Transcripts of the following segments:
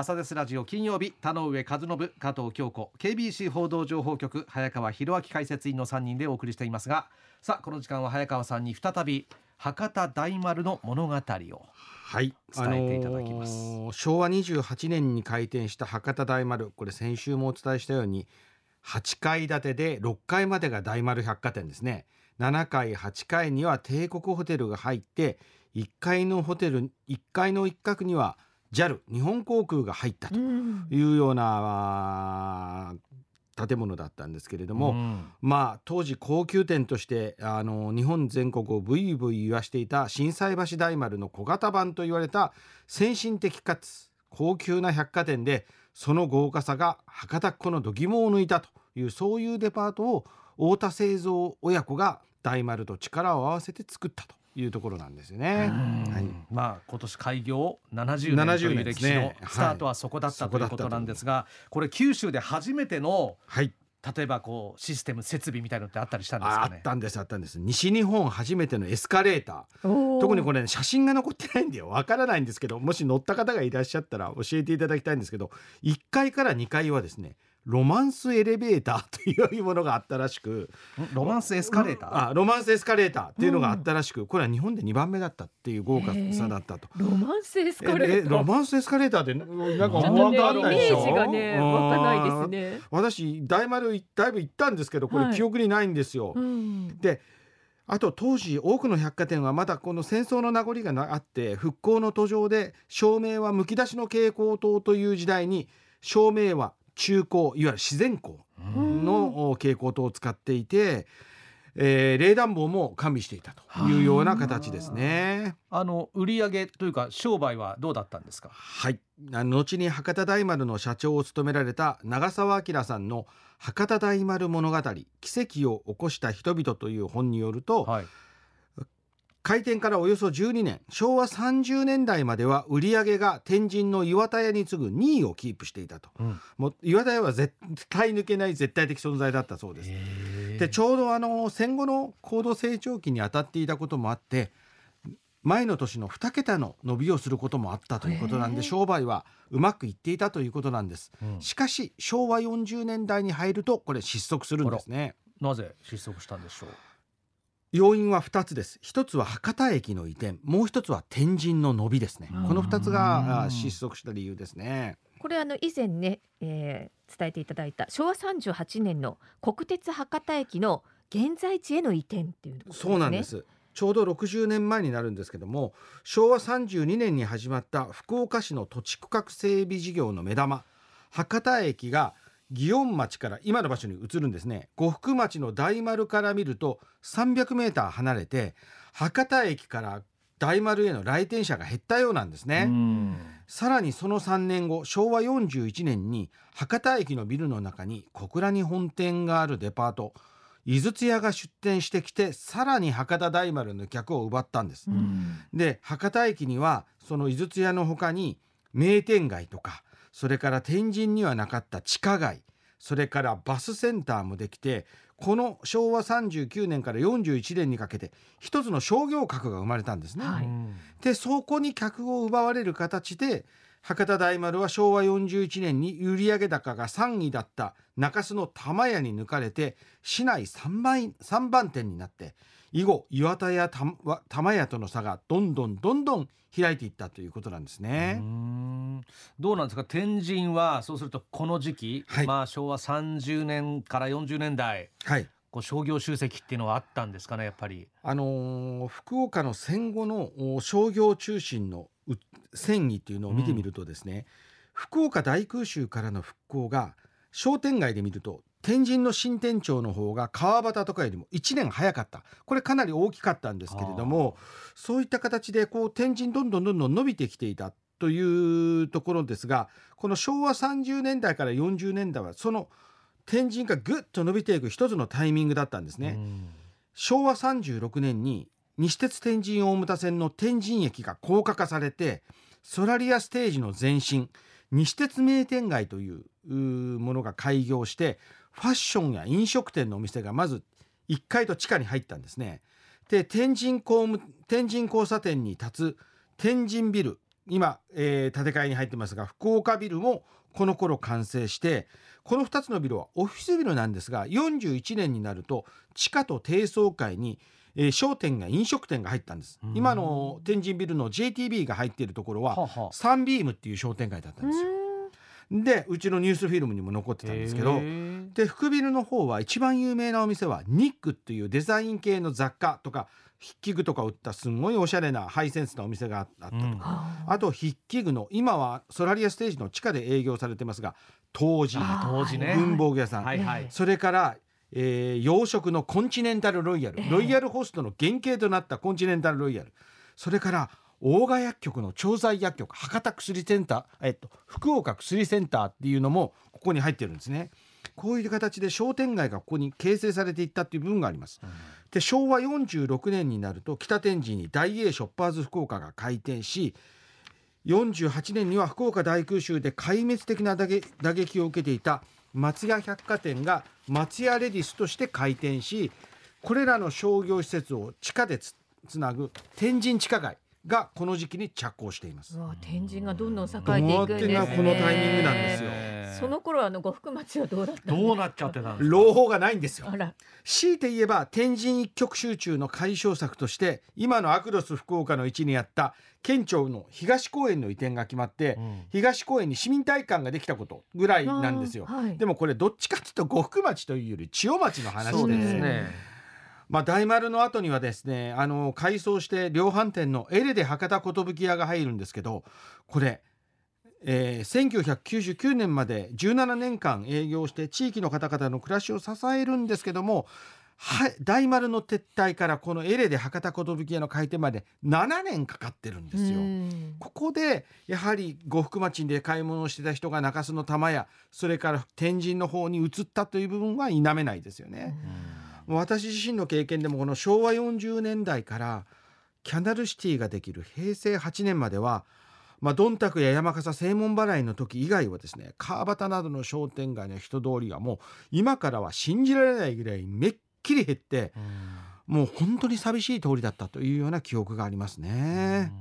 朝ですラジオ金曜日田上和信加藤京子 KBC 報道情報局早川博明解説員の3人でお送りしていますがさあこの時間は早川さんに再び博多大丸の物語をはい、伝えていただきます、あのー昭和28年に開店した博多大丸これ先週もお伝えしたように8階建てで6階までが大丸百貨店ですね。7階8階には帝国ホテルが入って1階のホテル1階の一角には JAL 日本航空が入ったとうん。いうような建物だったんですけれども、うん。まあ当時高級店としてあの日本全国をブイブイ言わしていた心斎橋大丸の小型版と言われた先進的かつ高級な百貨店でその豪華さが博多っ子の度肝を抜いたというそういうデパートを太田製造親子が大丸と力を合わせて作ったというところなんですよね。はい。まあ今年開業70年と70いう歴史のスタートはそこだったはいと。いうことなんですがこれ九州で初めてのはい。例えばこうシステム設備みたいのってあったりしたんですあかね？あったんですあったんです。西日本初めてのエスカレーター。特にこれ、ね、写真が残ってないんでわからないんですけどもし乗った方がいらっしゃったら教えていただきたいんですけど1階から2階はですねロマンスエレベーターというものがあったらしく。ん？ロマンスエスカレーター？あロマンスエスカレーターっていうのがあったらしく、これは日本で2番目だったっていう豪華さだったと。ロマンスエスえカレーター？えロマンスエスカレーターってなんかちょっとね思わんとあんイないでしょ？メージがね湧かないうんですね。私大丸だいぶ行ったんですけどこれはい。記憶にないんですよ。うん。であと当時多くの百貨店はまだこの戦争の名残がなあって復興の途上で照明はむき出しの蛍光灯という時代に照明は中光いわゆる自然光うん。の蛍光灯を使っていて、えー冷暖房も完備していたというような形ですね。あの売り上げというか商売はどうだったんですか？はい、あの後に博多大丸の社長を務められた長澤明さんの「博多大丸物語奇跡を起こした人々」という本によると、はい開店からおよそ12年昭和30年代までは売り上げが天神の岩田屋に次ぐ2位をキープしていたと。うん。もう岩田屋は絶対抜けない絶対的存在だったそうです。でちょうどあの戦後の高度成長期に当たっていたこともあって前の年の2桁の伸びをすることもあったということなんで商売はうまくいっていたということなんです。うん。しかし昭和40年代に入るとこれ失速するんですね。なぜ失速したんでしょう？要因は2つです。一つは博多駅の移転。もう一つは天神の伸びですね。うん。この2つがあ失速した理由ですね。これあの以前ね、えー伝えていただいた昭和38年の国鉄博多駅の現在地への移転っていうことですね。そうなんです。ちょうど60年前になるんですけども昭和32年に始まった福岡市の土地区画整備事業の目玉博多駅が祇園町から今の場所に移るんですね呉服町の大丸から見ると300メーター離れて博多駅から大丸への来店者が減ったようなんですね。うんさらにその3年後昭和41年に博多駅のビルの中に小倉に本店があるデパート井筒屋が出店してきてさらに博多大丸の客を奪ったんです。うんで博多駅にはその井筒屋の他に名店街とかそれから天神にはなかった地下街それからバスセンターもできてこの昭和39年から41年にかけて一つの商業核が生まれたんですね。はいうんでそこに客を奪われる形で博多大丸は昭和41年に売上高が3位だった中洲の玉屋に抜かれて市内3番 ,3 番店になって以後岩田や玉玉屋との差がどんどんどんどん開いていったということなんですうね。ん。どうなんですか？天神はそうするとこの時期、はい。まあ昭和30年から40年代はいこう商業集積っていうのはあったんですかねやっぱり。あのー福岡の戦後のお商業中心のう戦意っていうのを見てみるとですね、福岡大空襲からの復興が商店街で見ると天神の新店長の方が川端とかよりも1年早かった。これかなり大きかったんですけれどもそういった形でこう天神どんどんどんどん伸びてきていたというところですがこの昭和30年代から40年代はその天神がぐっと伸びていく一つのタイミングだったんですね。うん昭和36年に西鉄天神大牟田線の天神駅が高架化されてソラリアステージの前身西鉄名店街というものが開業してファッションや飲食店のお店がまず1階と地下に入ったんですね。で天神工務天神交差点に立つ天神ビル今、えー建て替えに入ってますが福岡ビルもこの頃完成してこの2つのビルはオフィスビルなんですが41年になると地下と低層階に、えー商店が飲食店が入ったんです。うん。今の天神ビルの JTB が入っているところはサンビームっていう商店街だったんですよ。でうちのニュースフィルムにも残ってたんですけどで福ビルの方は一番有名なお店はニックっていうデザイン系の雑貨とか筆記具とか売ったすんごいおしゃれなハイセンスなお店がああったと。か、うん。あ。と筆記具の今はソラリアステージの地下で営業されてますが当時。当時ね。文房具屋さん、はいはい。それから、えー洋食のコンチネンタルロイヤル、ええ。ロイヤルホストの原型となったコンチネンタルロイヤル。それから大賀薬局の調剤薬局博多薬センター、えっと、福岡薬センターっていうのもここに入ってるんですね。こういう形で商店街がここに形成されていったっていう部分があります。で昭和46年になると北天神に大英ショッパーズ福岡が開店し48年には福岡大空襲で壊滅的な打撃を受けていた松屋百貨店が松屋レディスとして開店しこれらの商業施設を地下でつつなぐ天神地下街がこの時期に着工しています。天神がどんどん栄えていどうやってくん。ですねなこのタイミングなんですよ。その頃あの呉服町はどうだったんですか？どうなっちゃってたんですか？朗報がないんですよ。強いて言えば天神一極集中の解消策として今のアクロス福岡の位置にあった県庁の東公園の移転が決まって、うん。東公園に市民体育館ができたことぐらいなんですよ。はい。でもこれどっちかというと呉服町というより千代町の話でですねまあ、大丸の後にはですねあの改装して量販店のエレで博多寿屋が入るんですけどこれ、えー1999年まで17年間営業して地域の方々の暮らしを支えるんですけどもはい大丸の撤退からこのエレで博多寿屋の開店まで7年かかってるんですよ。うんここでやはり呉服町で買い物をしてた人が中洲の玉屋それから天神の方に移ったという部分は否めないですよね。私自身の経験でもこの昭和40年代からキャナルシティができる平成8年までは、まあ、どんたくや山笠正門払いの時以外はですね川端などの商店街の人通りがもう今からは信じられないぐらいめっきり減ってもう本当に寂しい通りだったというような記憶がありますね。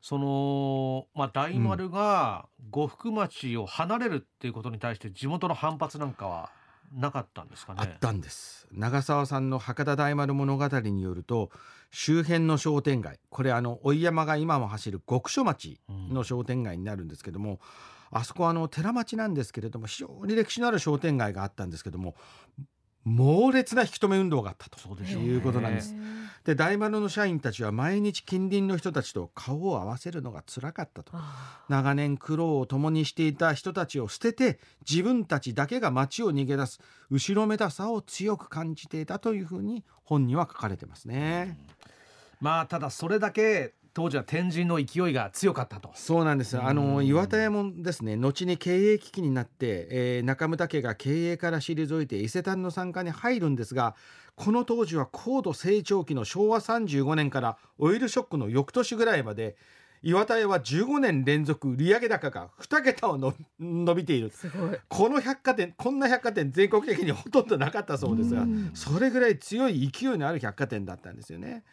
その、まあ、大丸が呉服町を離れるっていうことに対して地元の反発なんかは？なかったんですかね。あったんです長澤さんの博多大丸物語によると周辺の商店街これあの追山が今も走る極所町の商店街になるんですけども、あそこはあの寺町なんですけれども非常に歴史のある商店街があったんですけども猛烈な引き止め運動があったということなんです。で大丸の社員たちは毎日近隣の人たちと顔を合わせるのが辛かったと。あ長年苦労を共にしていた人たちを捨てて自分たちだけが街を逃げ出す後ろめたさを強く感じていたというふうに本には書かれてますね。まあただそれだけ当時は天神の勢いが強かったと。そうなんです。あうのん岩田屋もですね、後に経営危機になって、えー中村家が経営から退いて伊勢丹の参加に入るんですが、この当時は高度成長期の昭和35年からオイルショックの翌年ぐらいまで。岩田屋は15年連続売上高が2桁をの伸びているすごいこの百貨店こんな百貨店全国的にほとんどなかったそうですがうんそれぐらい強い勢いのある百貨店だったんですよね。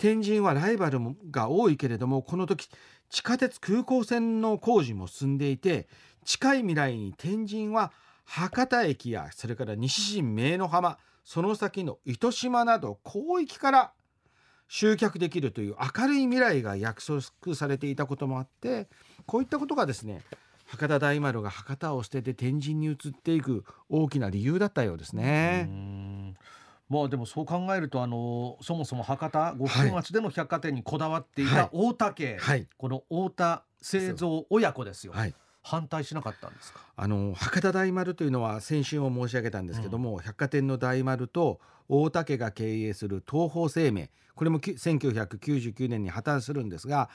天神はライバルが多いけれどもこの時地下鉄空港線の工事も進んでいて近い未来に天神は博多駅やそれから西陣明の浜その先の糸島など広域から集客できるという明るい未来が約束されていたこともあってこういったことがですね博多大丸が博多を捨てて天神に移っていく大きな理由だったようですね。んまあでもそう考えるとあのそもそも博多呉服町での百貨店にこだわっていはい。た大田家、はい、この太田製造親子ですよ、はい。反対しなかったんですか？あの博多大丸というのは先週も申し上げたんですけども、百貨店の大丸と大田家が経営する東宝生命これもき1999年に破綻するんですが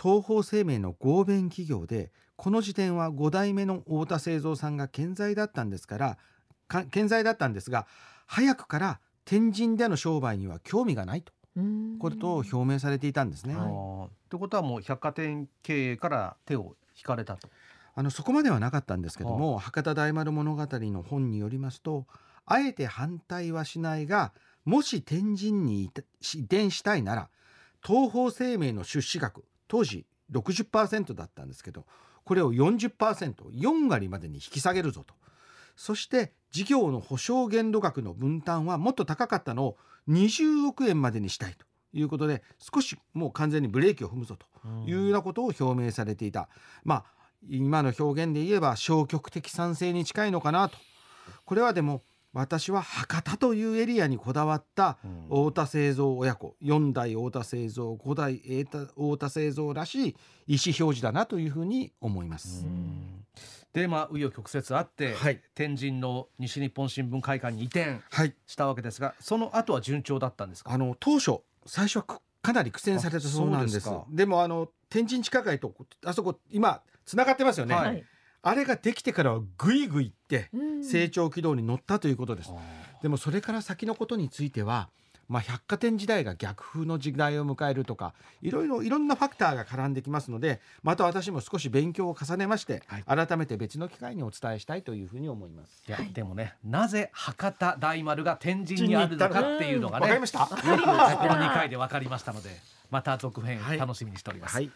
東宝生命の合弁企業でこの時点は5代目の太田製造さんが健在だったんですからか健在だったんですが早くから天神での商売には興味がないと。うん。ことを表明されていたんですね。あーってことはもう百貨店経営から手を引かれたと。あのそこまではなかったんですけども博多大丸物語の本によりますとあえて反対はしないがもし天神に移転したいなら東方生命の出資額当時60%だったんですけどこれを 40%4 割までに引き下げるぞと。そして事業の保証限度額の分担はもっと高かったのを20億円までにしたいということで少しもう完全にブレーキを踏むぞというようなことを表明されていた、まあ今の表現で言えば消極的賛成に近いのかなと。これはでも私は博多というエリアにこだわった太田製造親子4代太田製造5代太田製造らしい意思表示だなというふうに思います。でまあ紆余曲折あって、はい、天神の西日本新聞会館に移転したわけですが、はい、その後は順調だったんですか？あの当初最初はかなり苦戦されたそうなんです。でもあの天神地下街とあそこ今つながってますよね、はい、あれができてからはぐいぐいって成長軌道に乗ったということです。でもそれから先のことについてはまあ、百貨店時代が逆風の時代を迎えるとかいろいろいろんなファクターが絡んできますのでまた私も少し勉強を重ねまして、はい、改めて別の機会にお伝えしたいというふうに思います。いや、でもねなぜ博多大丸が天神にあるのかっていうのがねわかりました。この2回で分かりましたのでまた続編楽しみにしております。はい